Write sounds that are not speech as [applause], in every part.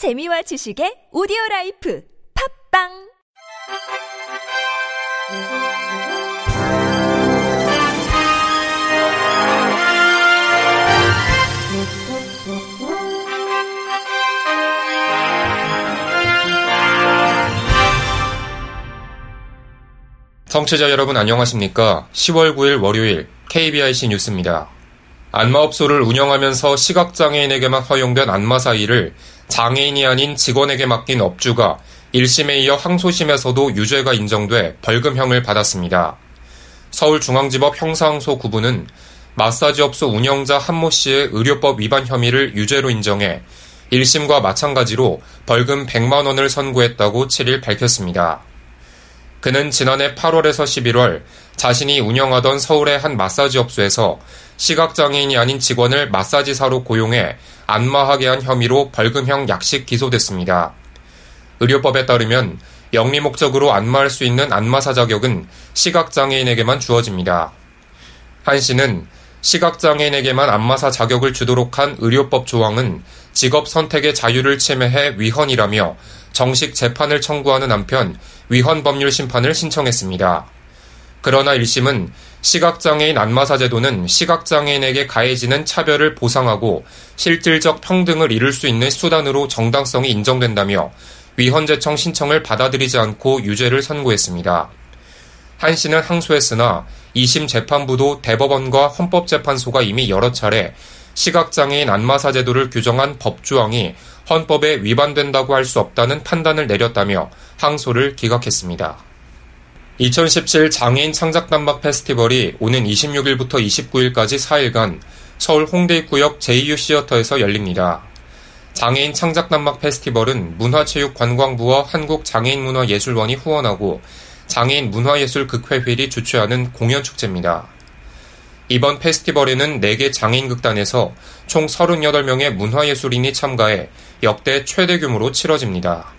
재미와 지식의 오디오 라이프 팝빵 청취자 여러분 안녕하십니까? 10월 9일 월요일 KBIC 뉴스입니다. 안마업소를 운영하면서 시각장애인에게만 허용된 안마사일을 장애인이 아닌 직원에게 맡긴 업주가 1심에 이어 항소심에서도 유죄가 인정돼 벌금형을 받았습니다. 서울중앙지법 형사항소 9부는 마사지 업소 운영자 한모 씨의 의료법 위반 혐의를 유죄로 인정해 1심과 마찬가지로 벌금 100만 원을 선고했다고 7일 밝혔습니다. 그는 지난해 8월에서 11월 자신이 운영하던 서울의 한 마사지 업소에서 시각장애인이 아닌 직원을 마사지사로 고용해 안마하게 한 혐의로 벌금형 약식 기소됐습니다. 의료법에 따르면 영리 목적으로 안마할 수 있는 안마사 자격은 시각장애인에게만 주어집니다. 한 씨는 시각장애인에게만 안마사 자격을 주도록 한 의료법 조항은 직업 선택의 자유를 침해해 위헌이라며 정식 재판을 청구하는 한편 위헌 법률 심판을 신청했습니다. 그러나 1심은 시각장애인 안마사 제도는 시각장애인에게 가해지는 차별을 보상하고 실질적 평등을 이룰 수 있는 수단으로 정당성이 인정된다며 위헌 제청 신청을 받아들이지 않고 유죄를 선고했습니다. 한 씨는 항소했으나 2심 재판부도 대법원과 헌법재판소가 이미 여러 차례 시각장애인 안마사 제도를 규정한 법조항이 헌법에 위반된다고 할 수 없다는 판단을 내렸다며 항소를 기각했습니다. 2017 장애인 창작단막 페스티벌이 오는 26일부터 29일까지 4일간 서울 홍대 입구역 JU 시어터에서 열립니다. 장애인 창작단막 페스티벌은 문화체육관광부와 한국장애인문화예술원이 후원하고 장애인 문화예술극회회이 주최하는 공연축제입니다. 이번 페스티벌에는 4개 장애인 극단에서 총 38명의 문화예술인이 참가해 역대 최대 규모로 치러집니다.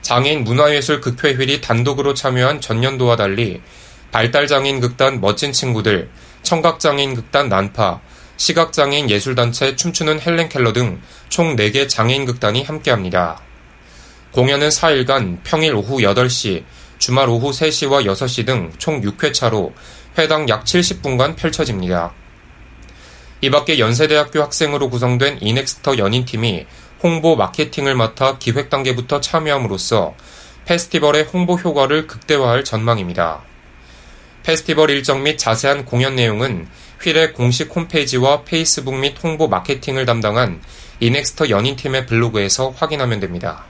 장애인 문화예술 극회회이 단독으로 참여한 전년도와 달리 발달장애인 극단 멋진 친구들, 청각장애인 극단 난파, 시각장애인 예술단체 춤추는 헬렌 켈러 등 총 4개 장애인 극단이 함께합니다. 공연은 4일간 평일 오후 8시, 주말 오후 3시와 6시 등 총 6회차로 회당 약 70분간 펼쳐집니다. 이 밖에 연세대학교 학생으로 구성된 이넥스터 연인팀이 홍보 마케팅을 맡아 기획 단계부터 참여함으로써 페스티벌의 홍보 효과를 극대화할 전망입니다. 페스티벌 일정 및 자세한 공연 내용은 휠의 공식 홈페이지와 페이스북 및 홍보 마케팅을 담당한 이넥스터 연인팀의 블로그에서 확인하면 됩니다.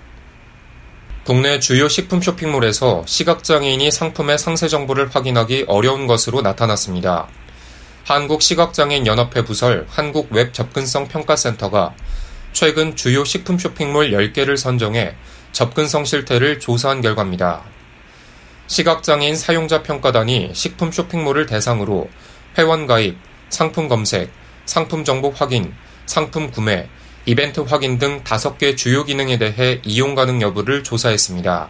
국내 주요 식품 쇼핑몰에서 시각장애인이 상품의 상세 정보를 확인하기 어려운 것으로 나타났습니다. 한국시각장애인연합회 부설 한국웹접근성평가센터가 최근 주요 식품 쇼핑몰 10개를 선정해 접근성 실태를 조사한 결과입니다. 시각장애인 사용자 평가단이 식품 쇼핑몰을 대상으로 회원 가입, 상품 검색, 상품 정보 확인, 상품 구매, 이벤트 확인 등 5개 주요 기능에 대해 이용 가능 여부를 조사했습니다.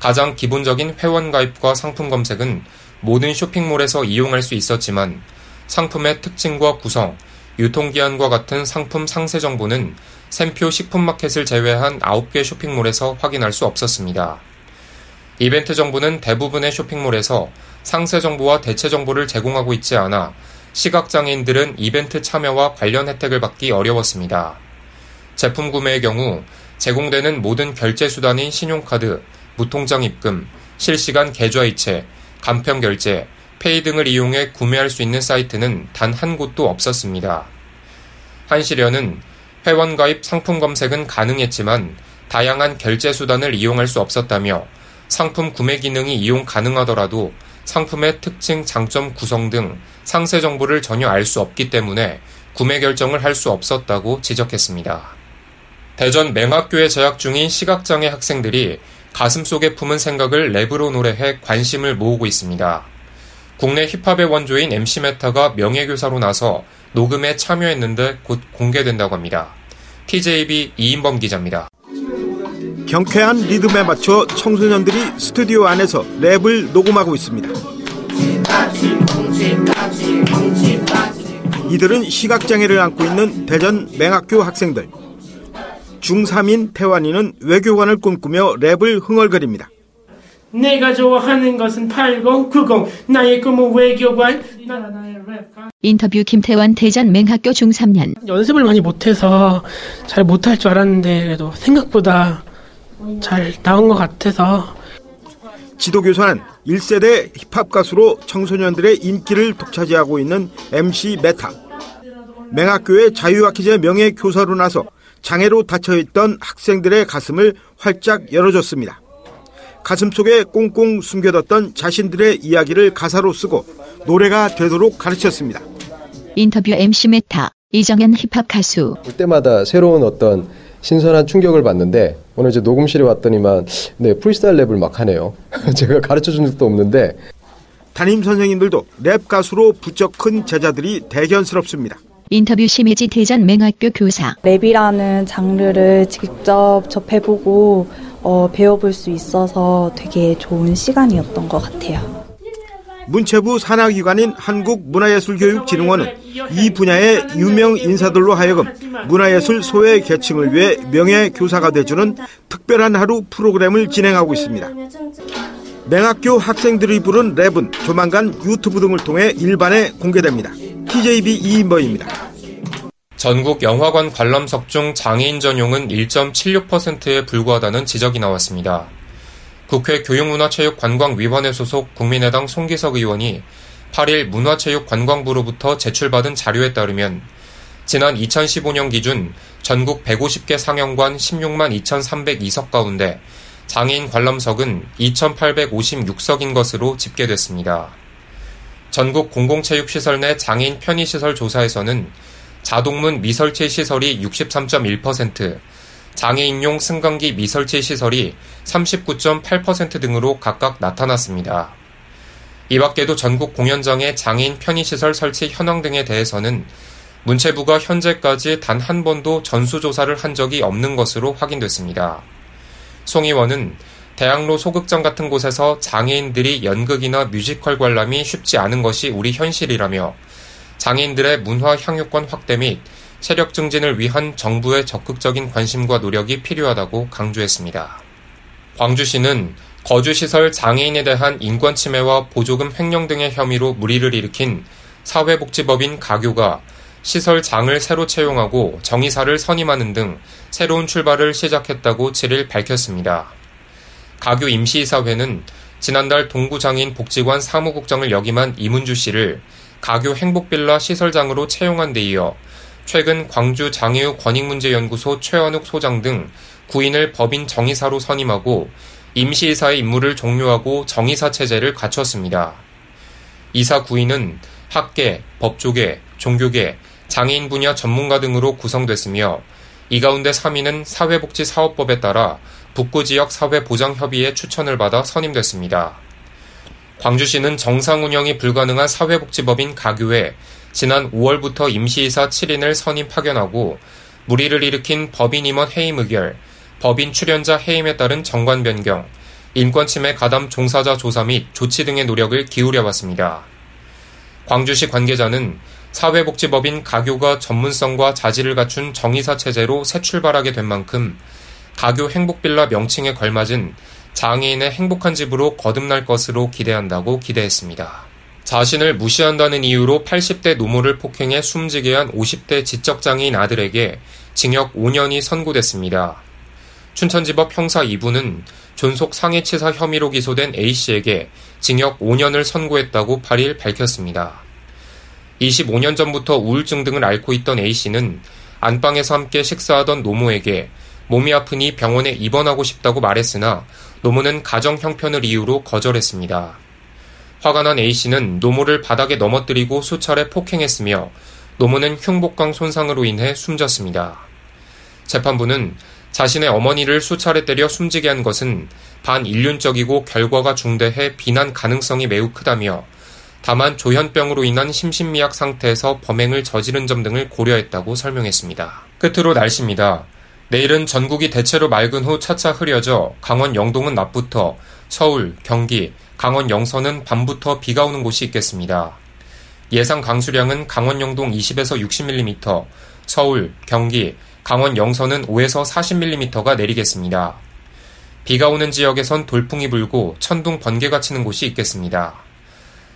가장 기본적인 회원 가입과 상품 검색은 모든 쇼핑몰에서 이용할 수 있었지만 상품의 특징과 구성, 유통기한과 같은 상품 상세 정보는 샘표 식품마켓을 제외한 9개 쇼핑몰에서 확인할 수 없었습니다. 이벤트 정보는 대부분의 쇼핑몰에서 상세 정보와 대체 정보를 제공하고 있지 않아 시각장애인들은 이벤트 참여와 관련 혜택을 받기 어려웠습니다. 제품 구매의 경우 제공되는 모든 결제 수단인 신용카드, 무통장 입금, 실시간 계좌이체, 간편 결제, 페이 등을 이용해 구매할 수 있는 사이트는 단 한 곳도 없었습니다. 한시련은 회원 가입 상품 검색은 가능했지만 다양한 결제 수단을 이용할 수 없었다며 상품 구매 기능이 이용 가능하더라도 상품의 특징, 장점, 구성 등 상세 정보를 전혀 알 수 없기 때문에 구매 결정을 할 수 없었다고 지적했습니다. 대전 맹학교에 재학 중인 시각장애 학생들이 가슴 속에 품은 생각을 랩으로 노래해 관심을 모으고 있습니다. 국내 힙합의 원조인 MC 메타가 명예교사로 나서 녹음에 참여했는데 곧 공개된다고 합니다. TJB 이인범 기자입니다. 경쾌한 리듬에 맞춰 청소년들이 스튜디오 안에서 랩을 녹음하고 있습니다. 이들은 시각장애를 안고 있는 대전 맹학교 학생들. 중3인 태환이는 외교관을 꿈꾸며 랩을 흥얼거립니다. 내가 좋아하는 것은 80, 90, 나의 꿈은 외교관. 인터뷰 김태환 대전 맹학교 중3년 연습을 많이 못해서 잘 못할 줄 알았는데 그래도 생각보다 잘 나온 것 같아서 지도교사는 1세대 힙합 가수로 청소년들의 인기를 독차지하고 있는 MC 메타. 맹학교의 자유학기제 명예 교사로 나서 장애로 닫혀있던 학생들의 가슴을 활짝 열어줬습니다. 가슴 속에 꽁꽁 숨겨뒀던 자신들의 이야기를 가사로 쓰고 노래가 되도록 가르쳤습니다. 인터뷰 MC 메타 이정현 힙합 가수 볼 때마다 새로운 어떤 신선한 충격을 받는데 오늘 이제 녹음실에 왔더니만 네 프리스타일 랩을 막 하네요. [laughs] 제가 가르쳐 준 적도 없는데 담임 선생님들도 랩 가수로 부쩍 큰 제자들이 대견스럽습니다. 인터뷰 심혜지 대전 맹학교 교사 랩이라는 장르를 직접 접해보고 어, 배워볼 수 있어서 되게 좋은 시간이었던 것 같아요. 문체부 산하기관인 한국문화예술교육진흥원은 이 분야의 유명 인사들로 하여금 문화예술 소외 계층을 위해 명예 교사가 돼주는 특별한 하루 프로그램을 진행하고 있습니다. 맹학교 학생들이 부른 랩은 조만간 유튜브 등을 통해 일반에 공개됩니다. TJB 이인버입니다. 전국 영화관 관람석 중 장애인 전용은 1.76%에 불과하다는 지적이 나왔습니다. 국회 교육문화체육관광위원회 소속 국민의당 송기석 의원이 8일 문화체육관광부로부터 제출받은 자료에 따르면 지난 2015년 기준 전국 150개 상영관 16만 2,302석 가운데 장애인 관람석은 2,856석인 것으로 집계됐습니다. 전국 공공체육시설 내 장애인 편의시설 조사에서는 자동문 미설치 시설이 63.1%, 장애인용 승강기 미설치 시설이 39.8% 등으로 각각 나타났습니다. 이 밖에도 전국 공연장의 장애인 편의시설 설치 현황 등에 대해서는 문체부가 현재까지 단 한 번도 전수조사를 한 적이 없는 것으로 확인됐습니다. 송 의원은 대학로 소극장 같은 곳에서 장애인들이 연극이나 뮤지컬 관람이 쉽지 않은 것이 우리 현실이라며 장애인들의 문화 향유권 확대 및 체력 증진을 위한 정부의 적극적인 관심과 노력이 필요하다고 강조했습니다. 광주시는 거주시설 장애인에 대한 인권 침해와 보조금 횡령 등의 혐의로 물의를 일으킨 사회복지법인 가교가 시설 장을 새로 채용하고 정의사를 선임하는 등 새로운 출발을 시작했다고 7일 밝혔습니다. 가교 임시이사회는 지난달 동구장애인 복지관 사무국장을 역임한 이문주 씨를 가교 행복빌라 시설장으로 채용한 데 이어 최근 광주 장애우 권익문제연구소 최원욱 소장 등 구인을 법인 정의사로 선임하고 임시이사의 임무를 종료하고 정의사 체제를 갖췄습니다. 이사 구인은 학계, 법조계, 종교계, 장애인 분야 전문가 등으로 구성됐으며 이 가운데 3위는 사회복지사업법에 따라 북구 지역 사회보장협의회 추천을 받아 선임됐습니다. 광주시는 정상 운영이 불가능한 사회복지법인 가교에 지난 5월부터 임시이사 7인을 선임 파견하고 무리를 일으킨 법인 임원 해임 의결, 법인 출연자 해임에 따른 정관 변경, 인권 침해 가담 종사자 조사 및 조치 등의 노력을 기울여 왔습니다. 광주시 관계자는 사회복지법인 가교가 전문성과 자질을 갖춘 정의사 체제로 새 출발하게 된 만큼 가교 행복빌라 명칭에 걸맞은 장애인의 행복한 집으로 거듭날 것으로 기대한다고 기대했습니다. 자신을 무시한다는 이유로 80대 노모를 폭행해 숨지게 한 50대 지적장애인 아들에게 징역 5년이 선고됐습니다. 춘천지법 형사 2부는 존속 상해치사 혐의로 기소된 A씨에게 징역 5년을 선고했다고 8일 밝혔습니다. 25년 전부터 우울증 등을 앓고 있던 A씨는 안방에서 함께 식사하던 노모에게 몸이 아프니 병원에 입원하고 싶다고 말했으나 노모는 가정 형편을 이유로 거절했습니다. 화가 난 A씨는 노모를 바닥에 넘어뜨리고 수차례 폭행했으며 노모는 흉복강 손상으로 인해 숨졌습니다. 재판부는 자신의 어머니를 수차례 때려 숨지게 한 것은 반인륜적이고 결과가 중대해 비난 가능성이 매우 크다며 다만 조현병으로 인한 심신미약 상태에서 범행을 저지른 점 등을 고려했다고 설명했습니다. 끝으로 날씨입니다. 내일은 전국이 대체로 맑은 후 차차 흐려져 강원 영동은 낮부터 서울, 경기, 강원 영서는 밤부터 비가 오는 곳이 있겠습니다. 예상 강수량은 강원 영동 20에서 60mm, 서울, 경기, 강원 영서는 5에서 40mm가 내리겠습니다. 비가 오는 지역에선 돌풍이 불고 천둥 번개가 치는 곳이 있겠습니다.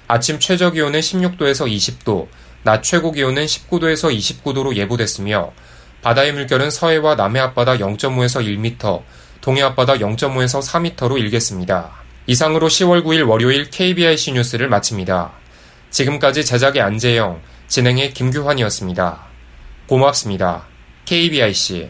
아침 최저 기온은 16도에서 20도, 낮 최고 기온은 19도에서 29도로 예보됐으며 바다의 물결은 서해와 남해 앞바다 0.5에서 1m, 동해 앞바다 0.5에서 4m로 일겠습니다. 이상으로 10월 9일 월요일 KBIC 뉴스를 마칩니다. 지금까지 제작의 안재영, 진행의 김규환이었습니다. 고맙습니다. KBIC